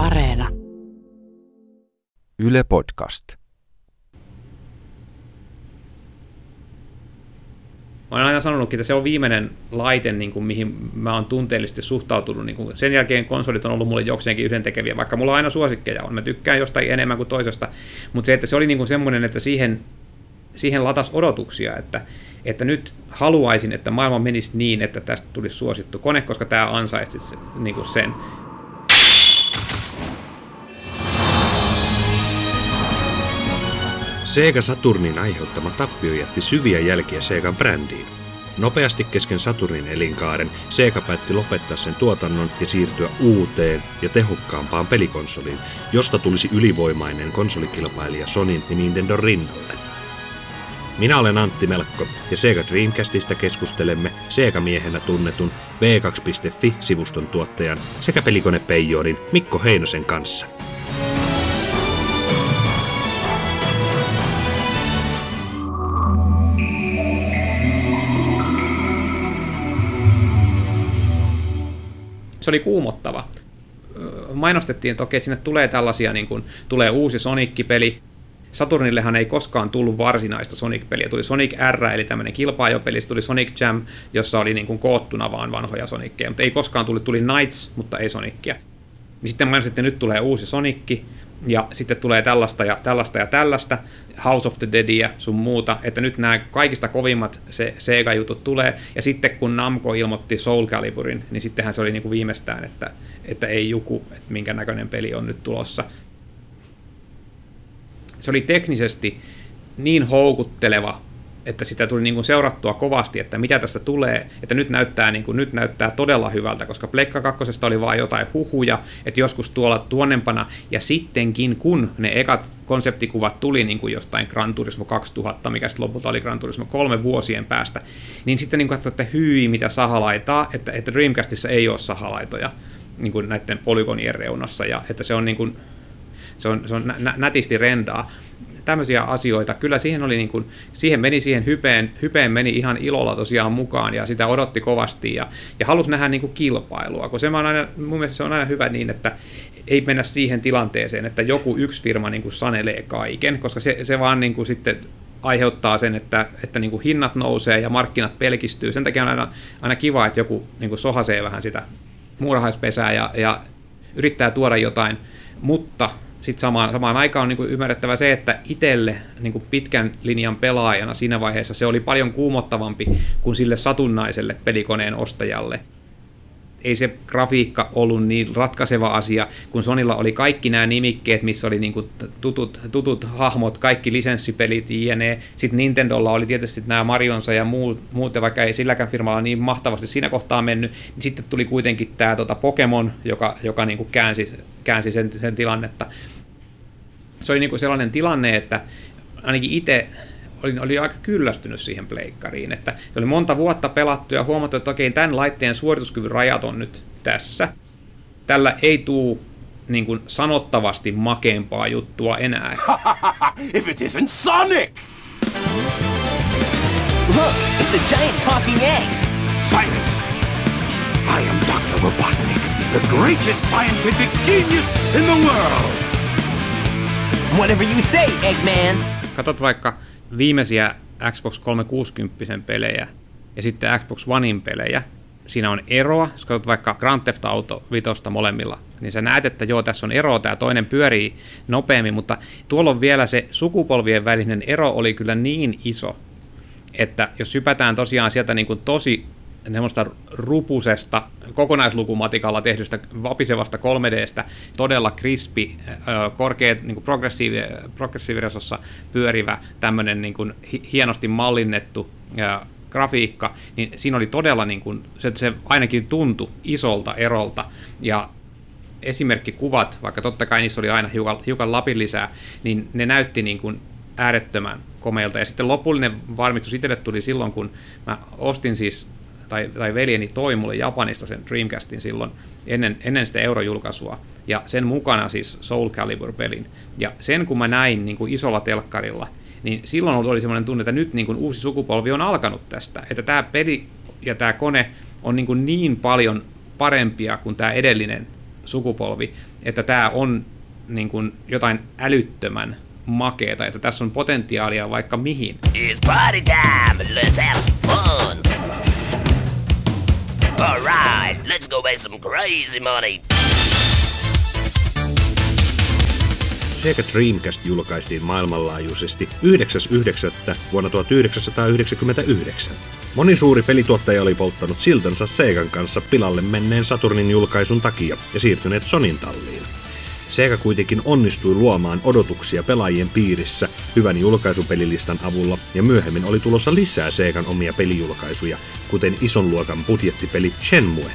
Areena. Yle Podcast. Mä olen aina sanonutkin, että se on viimeinen laite, niin kuin, mihin mä oon tunteellisesti suhtautunut. Niin kuin, sen jälkeen konsolit on ollut mulle jokseenkin yhdentekeviä, vaikka mulla aina suosikkeja on. Mä tykkään jostain enemmän kuin toisesta. Mutta se, että se oli niin kuin semmoinen, että siihen, siihen latas odotuksia, että, että nyt haluaisin, että maailma menisi niin, että tästä tulisi suosittu kone, koska tämä ansaitsi niin kuin sen. Sega Saturnin aiheuttama tappio jätti syviä jälkiä Segan brändiin. Nopeasti kesken Saturnin elinkaaren Sega päätti lopettaa sen tuotannon ja siirtyä uuteen ja tehokkaampaan pelikonsoliin, josta tulisi ylivoimainen konsolikilpailija Sonin ja Nintendo rinnalle. Minä olen Antti Melkko ja Sega Dreamcastista keskustelemme Sega-miehenä tunnetun V2.fi-sivuston tuottajan sekä pelikonepeijorin Mikko Heinosen kanssa. Oli kuumottava. Mainostettiin että sinne tulee tällaisia, niin kuin, tulee uusi Sonic-peli. Saturnillehan ei koskaan tullut varsinaista Sonic-peliä. Tuli Sonic R, eli tämmöinen kilpaajopeli, tuli Sonic Jam, jossa oli niin kuin koottuna vaan vanhoja Sonickeja, mutta ei koskaan tullut, tuli Knights, mutta ei Sonicia. Niin sitten mainostettiin, että nyt tulee uusi Sonicki, ja sitten tulee tällaista ja tällaista ja tällaista, House of the Deadia sun muuta, että nyt nämä kaikista kovimmat se Sega-jutut tulee, ja sitten kun Namco ilmoitti Soul Caliburin, niin sittenhän se oli niin kuin viimeistään, että, että ei juku, että minkä näköinen peli on nyt tulossa. Se oli teknisesti niin houkutteleva että sitä tuli niin kuin seurattua kovasti, että mitä tästä tulee, että nyt näyttää, niin kuin, nyt näyttää todella hyvältä, koska Pleikka 2. oli vain jotain huhuja, että joskus tuolla tuonnempana, ja sittenkin kun ne ekat konseptikuvat tuli niin kuin jostain Gran Turismo 2000, mikä sitten lopulta oli Gran Turismo kolme vuosien päästä, niin sitten niin kuin, että hyi, mitä sahalaitaa, että, että Dreamcastissa ei ole sahalaitoja niin kuin näiden polygonien reunassa, ja että se on, niin kuin, se on, se on nä- nätisti rendaa, tämmöisiä asioita. Kyllä siihen, oli niin kuin, siihen meni siihen hypeen, hypeen meni ihan ilolla tosiaan mukaan ja sitä odotti kovasti ja, ja halusi nähdä niin kuin kilpailua, kun se on aina, mun mielestä se on aina hyvä niin, että ei mennä siihen tilanteeseen, että joku yksi firma niin kuin sanelee kaiken, koska se, se vaan niin kuin sitten aiheuttaa sen, että, että niin kuin hinnat nousee ja markkinat pelkistyy. Sen takia on aina, aina kiva, että joku niin kuin sohasee vähän sitä muurahaispesää ja, ja yrittää tuoda jotain, mutta sitten samaan, samaan aikaan on niin kuin ymmärrettävä se, että itselle niin kuin pitkän linjan pelaajana siinä vaiheessa se oli paljon kuumottavampi kuin sille satunnaiselle pelikoneen ostajalle ei se grafiikka ollut niin ratkaiseva asia, kun Sonilla oli kaikki nämä nimikkeet, missä oli niin tutut, tutut hahmot, kaikki lisenssipelit, jne. Sitten Nintendolla oli tietysti nämä Marionsa ja muut, muut vaikka ei silläkään firmalla niin mahtavasti siinä kohtaa mennyt, niin sitten tuli kuitenkin tämä tota Pokemon, joka, joka niin kuin käänsi, käänsi sen, sen tilannetta. Se oli niin kuin sellainen tilanne, että ainakin itse olin, olin aika kyllästynyt siihen pleikkariin, että se oli monta vuotta pelattu ja huomattu, että okei, tämän laitteen suorituskyvyn rajat on nyt tässä. Tällä ei tuu niin kuin sanottavasti makeampaa juttua enää. If it isn't Sonic! Look, it's a giant talking egg! Silence! I am Dr. Robotnik, the greatest scientific genius in the world! Whatever you say, Eggman! Katot vaikka viimeisiä Xbox 360 pelejä ja sitten Xbox Onein pelejä, siinä on eroa, jos katsot vaikka Grand Theft Auto vitosta molemmilla, niin sä näet, että joo, tässä on ero, tämä toinen pyörii nopeammin, mutta tuolla on vielä se sukupolvien välinen ero oli kyllä niin iso, että jos hypätään tosiaan sieltä niin kuin tosi semmoista rupusesta kokonaislukumatikalla tehdystä vapisevasta 3Dstä todella krispi, korkea niin progressiivi, pyörivä tämmöinen niin kuin hienosti mallinnettu grafiikka, niin siinä oli todella, niin kuin, se, se ainakin tuntui isolta erolta, ja esimerkkikuvat, vaikka totta kai niissä oli aina hiukan, hiukan lapin lisää, niin ne näytti niin kuin äärettömän komeilta. Ja sitten lopullinen varmistus itselle tuli silloin, kun mä ostin siis tai, tai veljeni toi mulle Japanista sen Dreamcastin silloin ennen, ennen sitä eurojulkaisua, ja sen mukana siis Soul Calibur-pelin. Ja sen kun mä näin niin kuin isolla telkkarilla, niin silloin oli semmoinen tunne, että nyt niin kuin uusi sukupolvi on alkanut tästä, että tämä peli ja tämä kone on niin, kuin niin paljon parempia kuin tämä edellinen sukupolvi, että tämä on niin kuin jotain älyttömän makeeta, että tässä on potentiaalia vaikka mihin. It's party time. Let's have some fun. All right, let's go make some crazy money. Sega Dreamcast julkaistiin maailmanlaajuisesti 9.9. vuonna 1999. Moni suuri pelituottaja oli polttanut siltansa Segan kanssa pilalle menneen Saturnin julkaisun takia ja siirtyneet Sonin talliin. Sega kuitenkin onnistui luomaan odotuksia pelaajien piirissä hyvän julkaisupelilistan avulla ja myöhemmin oli tulossa lisää Segan omia pelijulkaisuja, kuten ison luokan budjettipeli Shenmue.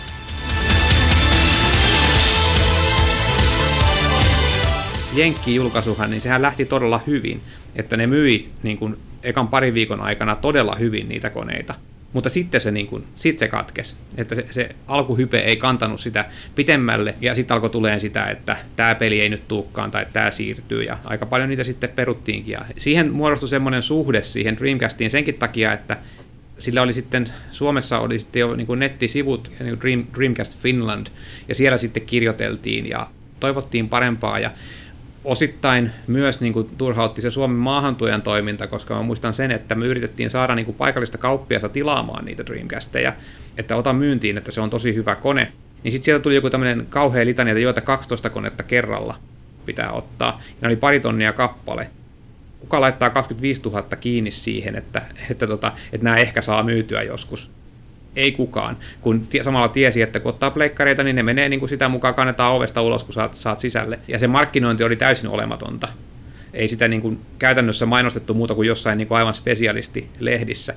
Jenkki-julkaisuhan, niin sehän lähti todella hyvin, että ne myi niin kuin ekan parin viikon aikana todella hyvin niitä koneita. Mutta sitten se, niin kuin, sit se katkesi, että se, se alkuhype ei kantanut sitä pitemmälle, ja sitten alkoi tulee sitä, että tämä peli ei nyt tuukkaan tai tämä siirtyy, ja aika paljon niitä sitten peruttiinkin. Ja siihen muodostui semmoinen suhde siihen Dreamcastiin senkin takia, että sillä oli sitten, Suomessa oli sitten jo niin kuin nettisivut, niin kuin Dream, Dreamcast Finland, ja siellä sitten kirjoiteltiin ja toivottiin parempaa, ja osittain myös niin kuin, turhautti se Suomen maahantuojan toiminta, koska mä muistan sen, että me yritettiin saada niin kuin, paikallista kauppiasta tilaamaan niitä Dreamcasteja, että ota myyntiin, että se on tosi hyvä kone. Niin sitten sieltä tuli joku tämmöinen kauhea litania, että joita 12 konetta kerralla pitää ottaa. Ja ne oli pari tonnia kappale. Kuka laittaa 25 000 kiinni siihen, että, että, tota, että nämä ehkä saa myytyä joskus? Ei kukaan, kun tie, samalla tiesi, että kun ottaa pleikkareita, niin ne menee niin kuin sitä mukaan, kannetaan ovesta ulos, kun saat, saat sisälle. Ja se markkinointi oli täysin olematonta. Ei sitä niin kuin käytännössä mainostettu muuta kuin jossain niin kuin aivan spesialisti-lehdissä.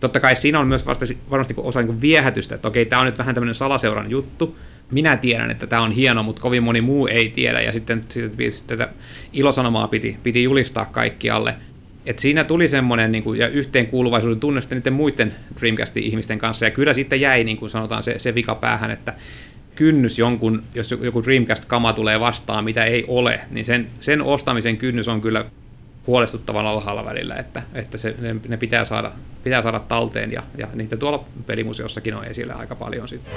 Totta kai siinä on myös varmasti, varmasti osa niin kuin viehätystä, että okei, tämä on nyt vähän tämmöinen salaseuran juttu, minä tiedän, että tämä on hieno, mutta kovin moni muu ei tiedä, ja sitten, sitten tätä ilosanomaa piti, piti julistaa kaikkialle. Et siinä tuli semmoinen niin kuin, ja yhteenkuuluvaisuuden tunne sitten niiden muiden Dreamcastin ihmisten kanssa, ja kyllä sitten jäi, niin kuin sanotaan, se, se vika päähän, että kynnys jonkun, jos joku Dreamcast-kama tulee vastaan, mitä ei ole, niin sen, sen ostamisen kynnys on kyllä huolestuttavan alhaalla välillä, että, että se, ne, ne pitää, saada, pitää saada talteen, ja, ja niitä tuolla pelimuseossakin on esillä aika paljon sitten.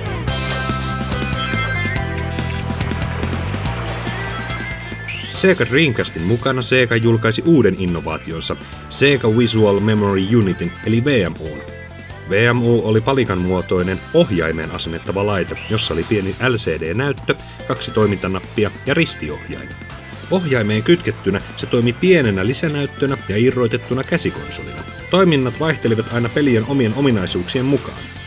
Sega Dreamcastin mukana Sega julkaisi uuden innovaationsa, Sega Visual Memory Unitin eli VMU. VMU oli palikan muotoinen ohjaimeen asennettava laite, jossa oli pieni LCD-näyttö, kaksi toimintanappia ja ristiohjain. Ohjaimeen kytkettynä se toimi pienenä lisänäyttönä ja irroitettuna käsikonsolina. Toiminnat vaihtelivat aina pelien omien ominaisuuksien mukaan.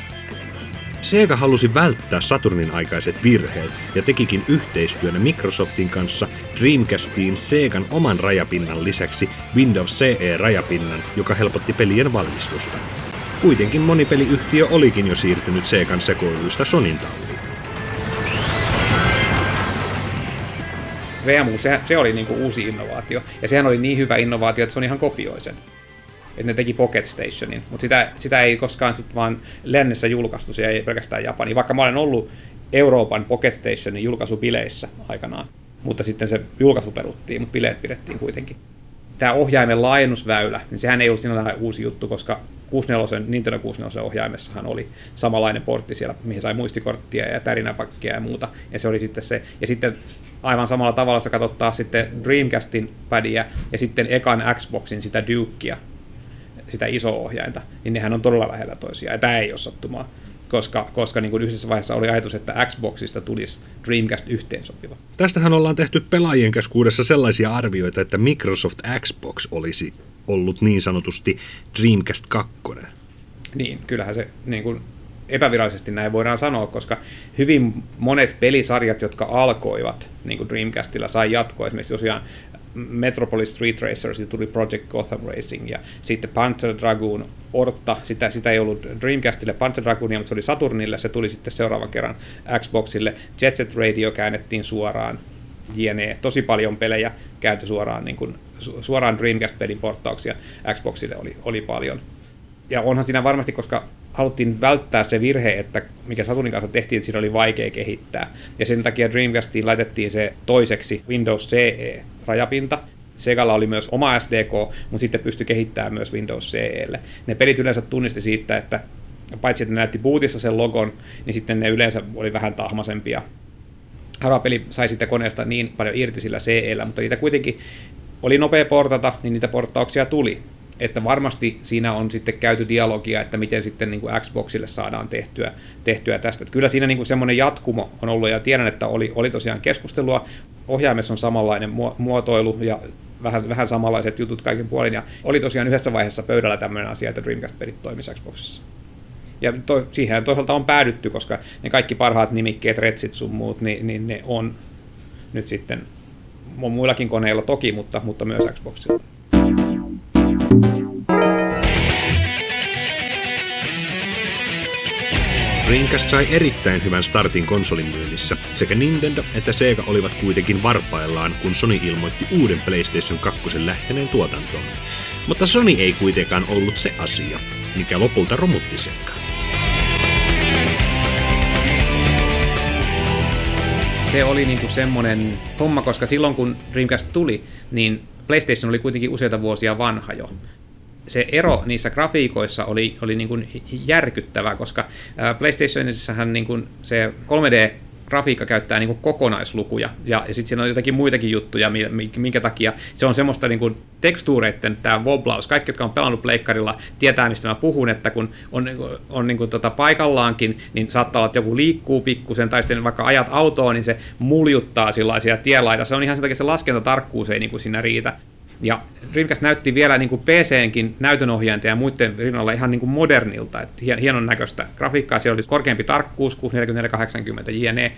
Sega halusi välttää Saturnin aikaiset virheet ja tekikin yhteistyönä Microsoftin kanssa Dreamcastiin Segan oman rajapinnan lisäksi Windows CE-rajapinnan, joka helpotti pelien valmistusta. Kuitenkin monipeliyhtiö olikin jo siirtynyt Segan sekoiluista Sonin talliin. VMU, se, se oli niin kuin uusi innovaatio, ja sehän oli niin hyvä innovaatio, että Sony ihan kopioi sen että ne teki Pocket Stationin, mutta sitä, sitä ei koskaan sitten vaan lännessä julkaistu, se ei pelkästään Japani, vaikka mä olen ollut Euroopan Pocket Stationin julkaisubileissä aikanaan, mutta sitten se julkaisu peruttiin, mutta bileet pidettiin kuitenkin. Tämä ohjaimen laajennusväylä, niin sehän ei ollut sinällään uusi juttu, koska 64, Nintendo 64 ohjaimessahan oli samanlainen portti siellä, mihin sai muistikorttia ja tärinäpakkia ja muuta, ja se oli sitten se, ja sitten aivan samalla tavalla, jos katsottaa sitten Dreamcastin padia ja sitten ekan Xboxin sitä Dukea, sitä iso-ohjainta, niin nehän on todella lähellä toisiaan. Ja tämä ei ole sattumaa, koska, koska niin kuin yhdessä vaiheessa oli ajatus, että Xboxista tulisi Dreamcast yhteensopiva. Tästähän ollaan tehty pelaajien keskuudessa sellaisia arvioita, että Microsoft Xbox olisi ollut niin sanotusti Dreamcast 2. Niin, kyllähän se niin kuin epävirallisesti näin voidaan sanoa, koska hyvin monet pelisarjat, jotka alkoivat niin kuin Dreamcastilla, sai jatkoa. Esimerkiksi tosiaan Metropolis Street Racers, ja tuli Project Gotham Racing, ja sitten Panzer Dragoon Orta, sitä, sitä ei ollut Dreamcastille Panzer Dragoonia, mutta se oli Saturnille, se tuli sitten seuraavan kerran Xboxille, Jet Set Radio käännettiin suoraan, jne. Tosi paljon pelejä kääntyi suoraan, niin kuin, suoraan Dreamcast-pelin porttauksia Xboxille oli, oli paljon. Ja onhan siinä varmasti, koska haluttiin välttää se virhe, että mikä Saturnin kanssa tehtiin, että siinä oli vaikea kehittää. Ja sen takia Dreamcastiin laitettiin se toiseksi Windows CE rajapinta. Segalla oli myös oma SDK, mutta sitten pystyi kehittämään myös Windows CElle. Ne pelit yleensä tunnisti siitä, että paitsi että ne näytti bootissa sen logon, niin sitten ne yleensä oli vähän tahmasempia harva peli sai sitä koneesta niin paljon irti sillä CEllä, mutta niitä kuitenkin oli nopea portata, niin niitä porttauksia tuli. Että varmasti siinä on sitten käyty dialogia, että miten sitten niin kuin Xboxille saadaan tehtyä, tehtyä tästä. Että kyllä siinä niin kuin semmoinen jatkumo on ollut, ja tiedän, että oli, oli tosiaan keskustelua. Ohjaimessa on samanlainen muotoilu ja vähän, vähän samanlaiset jutut kaiken puolin. Ja oli tosiaan yhdessä vaiheessa pöydällä tämmöinen asia, että Dreamcast-pelit toimisi Xboxissa. Ja to, siihen toisaalta on päädytty, koska ne kaikki parhaat nimikkeet, retsit sun muut, niin, niin ne on nyt sitten muillakin koneilla toki, mutta, mutta myös Xboxilla. Dreamcast sai erittäin hyvän startin konsolin myynnissä. Sekä Nintendo että Sega olivat kuitenkin varpaillaan, kun Sony ilmoitti uuden PlayStation 2 lähteneen tuotantoon. Mutta Sony ei kuitenkaan ollut se asia, mikä lopulta romutti Sega. Se oli niinku semmoinen homma, koska silloin kun Dreamcast tuli, niin PlayStation oli kuitenkin useita vuosia vanha jo. Se ero niissä grafiikoissa oli, oli niin kuin järkyttävä, koska PlayStationissahan niin kuin se 3D grafiikka käyttää niin kuin kokonaislukuja, ja, ja sitten siinä on jotakin muitakin juttuja, minkä takia se on semmoista niin kuin tekstuureiden tämä woblaus. Kaikki, jotka on pelannut pleikkarilla, tietää, mistä mä puhun, että kun on, on niin kuin tota paikallaankin, niin saattaa olla, että joku liikkuu pikkusen, tai sitten vaikka ajat autoon, niin se muljuttaa sellaisia tielaita. Se on ihan sen takia se laskentatarkkuus ei niin kuin siinä riitä. Ja Dreamcast näytti vielä niin kuin PCnkin näytönohjainta ja muiden rinnalla ihan niin kuin modernilta, että hienon näköistä grafiikkaa. Siellä oli korkeampi tarkkuus, 64480 jne.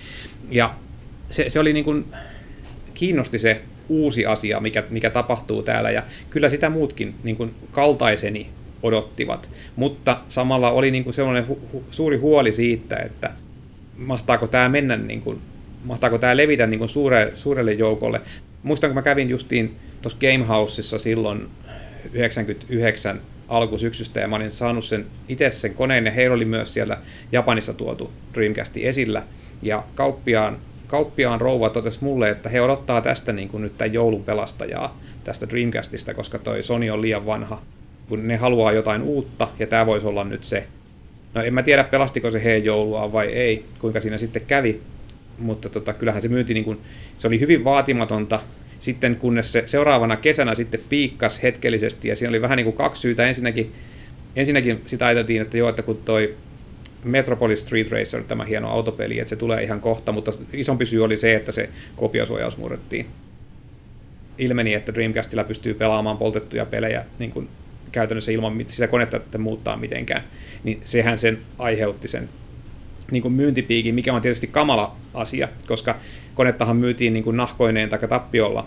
Ja se, se oli niin kuin, kiinnosti se uusi asia, mikä, mikä tapahtuu täällä, ja kyllä sitä muutkin niin kuin kaltaiseni odottivat, mutta samalla oli niin kuin sellainen hu- hu- suuri huoli siitä, että mahtaako tämä mennä, niin kuin, mahtaako tämä levitä niin kuin suure, suurelle joukolle. Muistan, kun mä kävin justiin tuossa Gamehouseissa silloin 99 alkusyksystä ja mä olin saanut sen itse sen koneen ja heillä oli myös siellä Japanissa tuotu Dreamcasti esillä. Ja kauppiaan, kauppiaan rouva totesi mulle, että he odottaa tästä niin kuin nyt tämän joulun pelastajaa tästä Dreamcastista, koska toi Sony on liian vanha, kun ne haluaa jotain uutta ja tämä voisi olla nyt se. No en mä tiedä pelastiko se heidän joulua vai ei, kuinka siinä sitten kävi, mutta tota, kyllähän se myynti, niin kuin, se oli hyvin vaatimatonta, sitten kunnes se seuraavana kesänä sitten piikkas hetkellisesti, ja siinä oli vähän niin kuin kaksi syytä. Ensinnäkin, ensinnäkin sitä ajateltiin, että joo, että kun toi Metropolis Street Racer, tämä hieno autopeli, että se tulee ihan kohta, mutta isompi syy oli se, että se kopiosuojaus murrettiin. Ilmeni, että Dreamcastilla pystyy pelaamaan poltettuja pelejä niin kuin käytännössä ilman sitä konetta että muuttaa mitenkään, niin sehän sen aiheutti sen niin kuin myyntipiikin, mikä on tietysti kamala asia, koska konettahan myytiin niin kuin nahkoineen tai tappiolla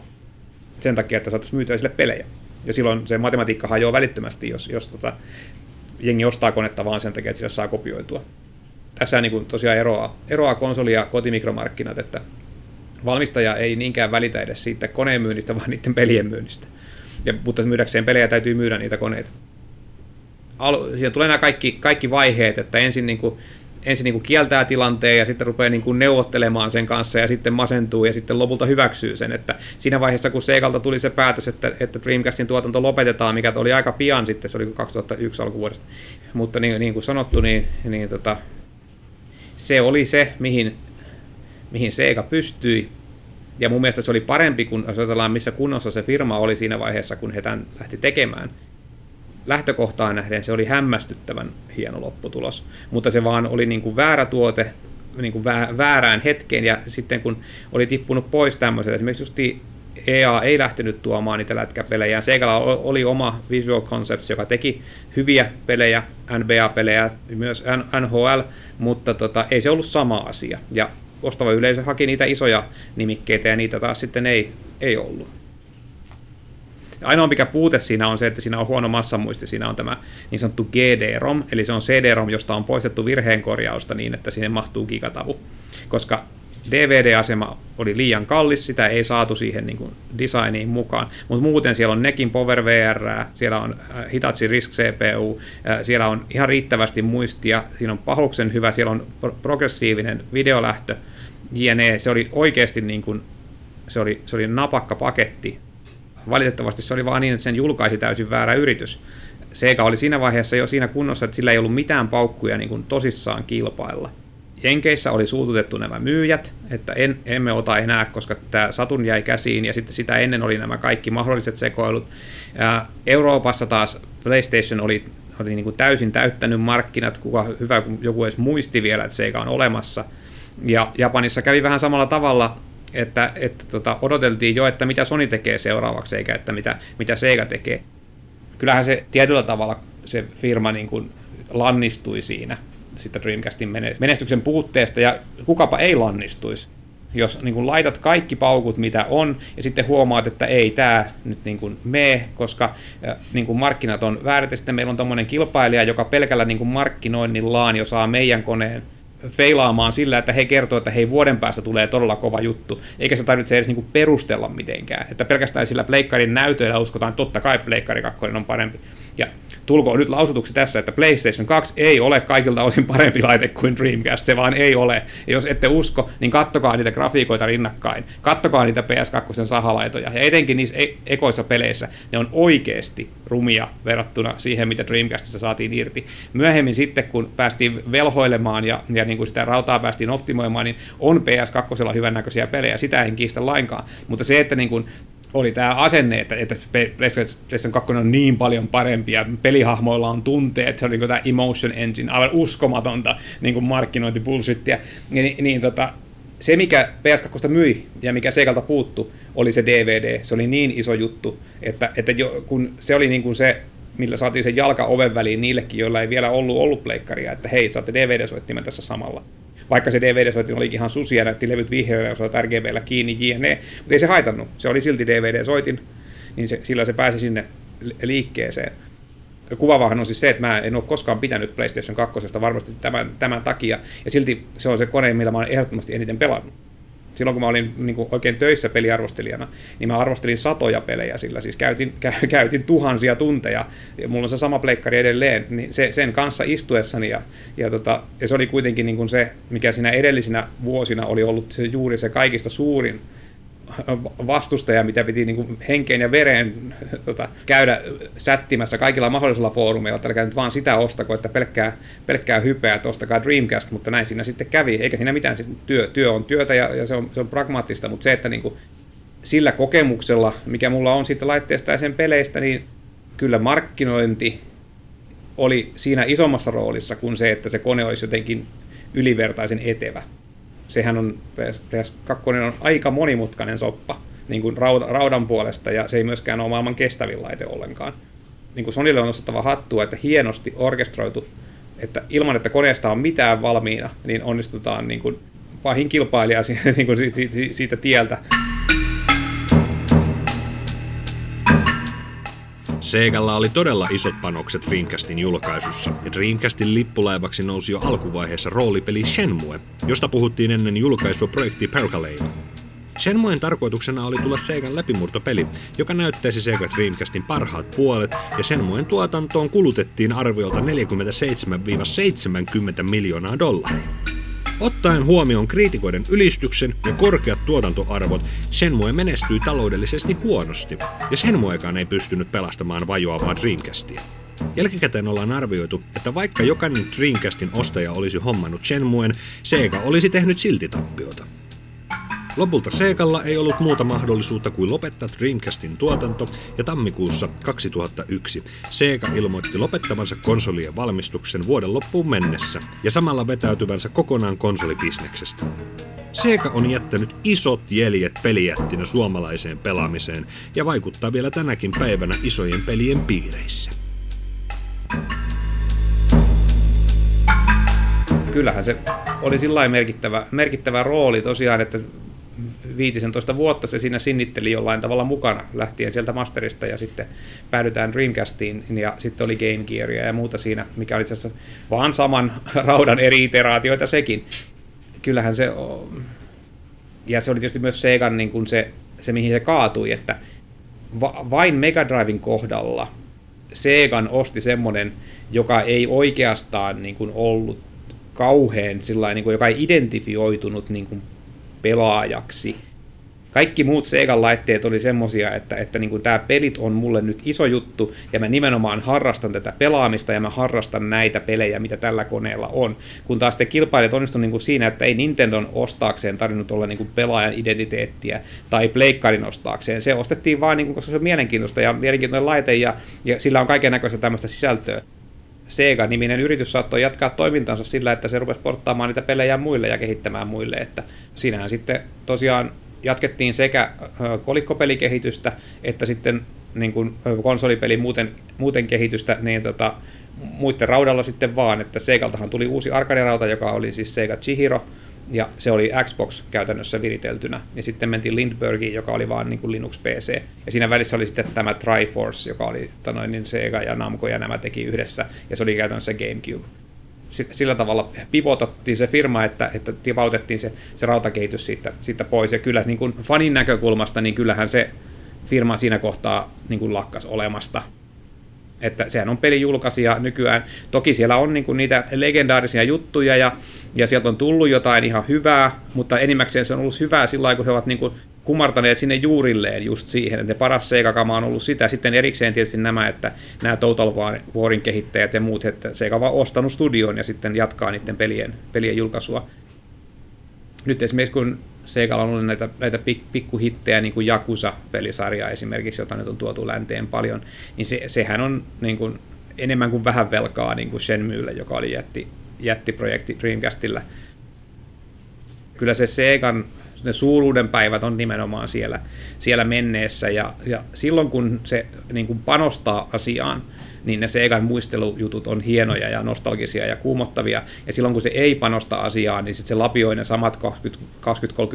sen takia, että saataisiin myytyä sille pelejä. Ja silloin se matematiikka hajoaa välittömästi, jos, jos tota, jengi ostaa konetta vaan sen takia, että sillä saa kopioitua. Tässä niin kuin tosiaan eroaa, eroaa konsoli- ja kotimikromarkkinat, että valmistaja ei niinkään välitä edes siitä koneen myynnistä, vaan niiden pelien myynnistä. Ja, mutta myydäkseen pelejä täytyy myydä niitä koneita. Al- siinä tulee nämä kaikki, kaikki vaiheet, että ensin niin kuin ensin niin kuin kieltää tilanteen ja sitten rupeaa niin kuin neuvottelemaan sen kanssa ja sitten masentuu ja sitten lopulta hyväksyy sen. Että siinä vaiheessa, kun Segalta tuli se päätös, että, että Dreamcastin tuotanto lopetetaan, mikä oli aika pian sitten, se oli 2001 alkuvuodesta. Mutta niin, niin kuin sanottu, niin, niin tota, se oli se, mihin, mihin Sega pystyi. Ja mun mielestä se oli parempi, kun ajatellaan, missä kunnossa se firma oli siinä vaiheessa, kun he tämän lähti tekemään lähtökohtaan nähden se oli hämmästyttävän hieno lopputulos, mutta se vaan oli niin kuin väärä tuote niin kuin väärään hetkeen, ja sitten kun oli tippunut pois tämmöiset, esimerkiksi just EA ei lähtenyt tuomaan niitä lätkäpelejä. Segalla oli oma Visual Concepts, joka teki hyviä pelejä, NBA-pelejä, myös NHL, mutta tota, ei se ollut sama asia. Ja ostava yleisö haki niitä isoja nimikkeitä, ja niitä taas sitten ei, ei ollut. Ainoa mikä puute siinä on se, että siinä on huono massamuisti, siinä on tämä niin sanottu GD-ROM, eli se on CD-ROM, josta on poistettu virheenkorjausta niin, että sinne mahtuu gigatavu. Koska DVD-asema oli liian kallis, sitä ei saatu siihen niin kuin designiin mukaan, mutta muuten siellä on Nekin Power VR, siellä on äh, Hitachi Risk CPU, äh, siellä on ihan riittävästi muistia, siinä on pahuksen hyvä, siellä on progressiivinen videolähtö, jne. Se oli oikeasti niin kuin, se oli, se oli napakka paketti, valitettavasti se oli vaan niin, että sen julkaisi täysin väärä yritys. Sega oli siinä vaiheessa jo siinä kunnossa, että sillä ei ollut mitään paukkuja niin kuin tosissaan kilpailla. Jenkeissä oli suututettu nämä myyjät, että en, emme ota enää, koska tämä Saturn jäi käsiin, ja sitten sitä ennen oli nämä kaikki mahdolliset sekoilut. Ja Euroopassa taas PlayStation oli, oli niin kuin täysin täyttänyt markkinat, kuka hyvä, kun joku edes muisti vielä, että Sega on olemassa. Ja Japanissa kävi vähän samalla tavalla, että, että tota, odoteltiin jo, että mitä Sony tekee seuraavaksi, eikä että mitä, mitä Sega tekee. Kyllähän se tietyllä tavalla se firma niin kuin lannistui siinä sitä Dreamcastin menestyksen puutteesta, ja kukapa ei lannistuisi, jos niin kuin laitat kaikki paukut, mitä on, ja sitten huomaat, että ei tämä nyt niin kuin mene, koska niin kuin markkinat on väärät, ja sitten meillä on tämmöinen kilpailija, joka pelkällä niin kuin markkinoinnillaan jo saa meidän koneen feilaamaan sillä, että he kertoo, että hei vuoden päästä tulee todella kova juttu, eikä se tarvitse edes niinku perustella mitenkään. Että pelkästään sillä pleikkarin näytöillä uskotaan, että totta kai pleikkari 2 on parempi. Ja tulkoon nyt lausutuksi tässä, että PlayStation 2 ei ole kaikilta osin parempi laite kuin Dreamcast, se vaan ei ole. Ja jos ette usko, niin kattokaa niitä grafiikoita rinnakkain, kattokaa niitä PS2 sahalaitoja, ja etenkin niissä e- ekoissa peleissä ne on oikeasti rumia verrattuna siihen, mitä Dreamcastissa saatiin irti. Myöhemmin sitten, kun päästiin velhoilemaan ja, ja niin kuin sitä rautaa päästiin optimoimaan, niin on PS2 hyvännäköisiä pelejä, sitä en kiistä lainkaan, mutta se, että niin kuin oli tämä asenne, että, että PlayStation 2 on niin paljon parempi ja pelihahmoilla on tunteet, se oli niin tämä emotion engine, aivan uskomatonta niin kuin markkinointibulshittia, niin, niin tota, se, mikä PS2 myi ja mikä Seikalta puuttu, oli se DVD. Se oli niin iso juttu, että, että jo, kun se oli niin kuin se, millä saatiin sen jalka oven väliin niillekin, joilla ei vielä ollut ollut pleikkaria, että hei, saatte DVD-soittimen tässä samalla vaikka se DVD-soitin olikin ihan susia, näytti levyt vihreällä, olet RGBllä kiinni, jne. Mutta ei se haitannut, se oli silti DVD-soitin, niin se, sillä se pääsi sinne liikkeeseen. Kuvavahan on siis se, että mä en ole koskaan pitänyt PlayStation 2 varmasti tämän, tämän takia, ja silti se on se kone, millä mä olen ehdottomasti eniten pelannut silloin kun mä olin niin kuin oikein töissä peliarvostelijana, niin mä arvostelin satoja pelejä sillä, siis käytin, kä- käytin tuhansia tunteja, ja mulla on se sama pleikkari edelleen, niin se, sen kanssa istuessani, ja, ja, tota, ja se oli kuitenkin niin kuin se, mikä siinä edellisinä vuosina oli ollut se, juuri se kaikista suurin vastustaja, mitä piti niin kuin henkeen ja vereen tota, käydä sättimässä kaikilla mahdollisilla foorumeilla, että nyt vaan sitä ostako, että pelkkää, pelkkää hypeä, että ostakaa Dreamcast, mutta näin siinä sitten kävi, eikä siinä mitään, työ, työ on työtä ja, ja se, on, se on pragmaattista, mutta se, että niin kuin sillä kokemuksella, mikä mulla on siitä laitteesta ja sen peleistä, niin kyllä markkinointi oli siinä isommassa roolissa kuin se, että se kone olisi jotenkin ylivertaisen etevä sehän on, PS2 on aika monimutkainen soppa niin kuin raudan puolesta, ja se ei myöskään ole maailman kestävin laite ollenkaan. Niin kuin Sonille on nostettava hattua, että hienosti orkestroitu, että ilman, että koneesta on mitään valmiina, niin onnistutaan niin kuin pahin kilpailija niin kuin siitä tieltä. Segalla oli todella isot panokset Dreamcastin julkaisussa, ja Dreamcastin lippulaivaksi nousi jo alkuvaiheessa roolipeli Shenmue, josta puhuttiin ennen julkaisua projekti Percolade. Shenmuen tarkoituksena oli tulla Segan läpimurtopeli, joka näyttäisi Sega Dreamcastin parhaat puolet, ja Shenmuen tuotantoon kulutettiin arviolta 47-70 miljoonaa dollaria. Ottaen huomioon kriitikoiden ylistyksen ja korkeat tuotantoarvot, Shenmue menestyi taloudellisesti huonosti, ja Shenmuekaan ei pystynyt pelastamaan vajoavaa Dreamcastia. Jälkikäteen ollaan arvioitu, että vaikka jokainen Dreamcastin ostaja olisi hommannut Shenmuen, Sega olisi tehnyt silti tappiota. Lopulta Segalla ei ollut muuta mahdollisuutta kuin lopettaa Dreamcastin tuotanto, ja tammikuussa 2001 Sega ilmoitti lopettavansa konsolien valmistuksen vuoden loppuun mennessä, ja samalla vetäytyvänsä kokonaan konsolibisneksestä. Sega on jättänyt isot jäljet pelijättinä suomalaiseen pelaamiseen ja vaikuttaa vielä tänäkin päivänä isojen pelien piireissä. Kyllähän se oli sillä merkittävä, merkittävä rooli tosiaan, että 15 vuotta se siinä sinnitteli jollain tavalla mukana, lähtien sieltä Masterista ja sitten päädytään Dreamcastiin ja sitten oli Game Gearia ja muuta siinä, mikä oli itse asiassa vaan saman raudan eri iteraatioita sekin. Kyllähän se. Ja se oli tietysti myös Segan niin kuin se, se, mihin se kaatui, että va- vain Mega Driven kohdalla Segan osti semmoinen, joka ei oikeastaan niin kuin ollut kauhean, sillä niin kuin, joka ei identifioitunut niin kuin pelaajaksi. Kaikki muut Segan laitteet oli semmosia, että, että niin tämä pelit on mulle nyt iso juttu, ja mä nimenomaan harrastan tätä pelaamista, ja mä harrastan näitä pelejä, mitä tällä koneella on. Kun taas te kilpailijat onnistu niin siinä, että ei Nintendon ostaakseen tarvinnut olla niin pelaajan identiteettiä, tai Pleikkarin ostaakseen. Se ostettiin vaan, niin kuin, koska se on mielenkiintoista ja mielenkiintoinen laite, ja, ja sillä on kaiken näköistä tämmöistä sisältöä. Sega-niminen yritys saattoi jatkaa toimintansa sillä, että se rupesi porttaamaan niitä pelejä muille ja kehittämään muille. Että siinähän sitten tosiaan jatkettiin sekä kolikkopelikehitystä että sitten niin kuin konsolipeli muuten, muuten kehitystä niin tota, muiden raudalla sitten vaan, että Segaltahan tuli uusi arcade-rauta, joka oli siis Sega Chihiro, ja se oli Xbox käytännössä viriteltynä. Ja sitten mentiin Lindbergiin, joka oli vaan niin kuin Linux PC. Ja siinä välissä oli sitten tämä Triforce, joka oli noin, niin Sega ja Namco ja nämä teki yhdessä, ja se oli käytännössä GameCube. Sillä tavalla pivotettiin se firma, että, että tipautettiin se, se rautakehitys siitä, siitä pois. Ja kyllä niin kuin fanin näkökulmasta, niin kyllähän se firma siinä kohtaa niin kuin lakkas olemasta. Että sehän on pelijulkaisija nykyään. Toki siellä on niinku niitä legendaarisia juttuja ja, ja sieltä on tullut jotain ihan hyvää, mutta enimmäkseen se on ollut hyvää sillä kun he ovat niinku kumartaneet sinne juurilleen just siihen, että paras Sega-kama on ollut sitä. Sitten erikseen tietysti nämä, että nämä Total Warin kehittäjät ja muut, että Sega vaan ostanut studion ja sitten jatkaa niiden pelien, pelien julkaisua. Nyt esimerkiksi kun Seikalla on ollut näitä, näitä pik, pikkuhittejä, niin kuin Jakusa-pelisarja esimerkiksi, jota nyt on tuotu länteen paljon, niin se, sehän on niin kuin, enemmän kuin vähän velkaa niin kuin Shenmuelle, joka oli jätti, jättiprojekti Dreamcastilla. Kyllä se Segan ne suuruuden päivät on nimenomaan siellä, siellä menneessä, ja, ja silloin kun se niin kuin panostaa asiaan, niin ne Segan muistelujutut on hienoja ja nostalgisia ja kuumottavia, ja silloin kun se ei panosta asiaan, niin sitten se lapioi ne samat 20-30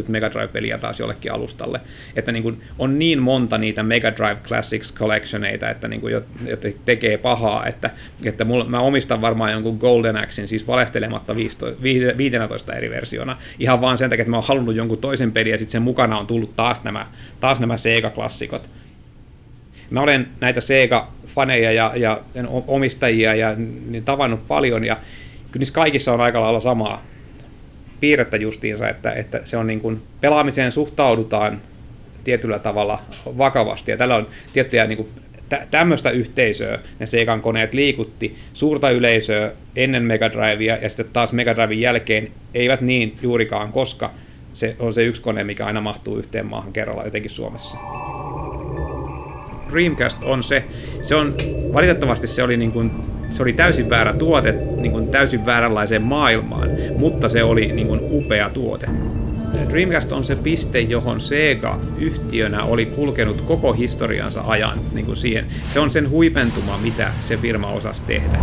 Mega Drive-peliä taas jollekin alustalle. Että niin kuin on niin monta niitä Mega Drive Classics Collectioneita, että niin kuin, jotka tekee pahaa, että, että mulla, mä omistan varmaan jonkun Golden Axin, siis valehtelematta 15, 15 eri versiona, ihan vaan sen takia, että mä oon halunnut jonkun toisen pelin, ja sitten sen mukana on tullut taas nämä, taas nämä Sega-klassikot. Mä olen näitä Sega-faneja ja, ja sen omistajia ja niin tavannut paljon ja kyllä niissä kaikissa on aika lailla samaa piirrettä justiinsa, että, että se on niin kuin, pelaamiseen suhtaudutaan tietyllä tavalla vakavasti ja tällä on tiettyjä niin kuin, tä- tämmöistä yhteisöä ne Segan koneet liikutti, suurta yleisöä ennen Mega Drivea ja sitten taas Mega Driven jälkeen eivät niin juurikaan, koska se on se yksi kone, mikä aina mahtuu yhteen maahan kerralla, jotenkin Suomessa. Dreamcast on se, se on, valitettavasti se oli niin kuin, se oli täysin väärä tuote, niin kuin täysin vääränlaiseen maailmaan, mutta se oli niin kuin upea tuote. Dreamcast on se piste, johon Sega yhtiönä oli kulkenut koko historiansa ajan niin kuin siihen. Se on sen huipentuma, mitä se firma osasi tehdä.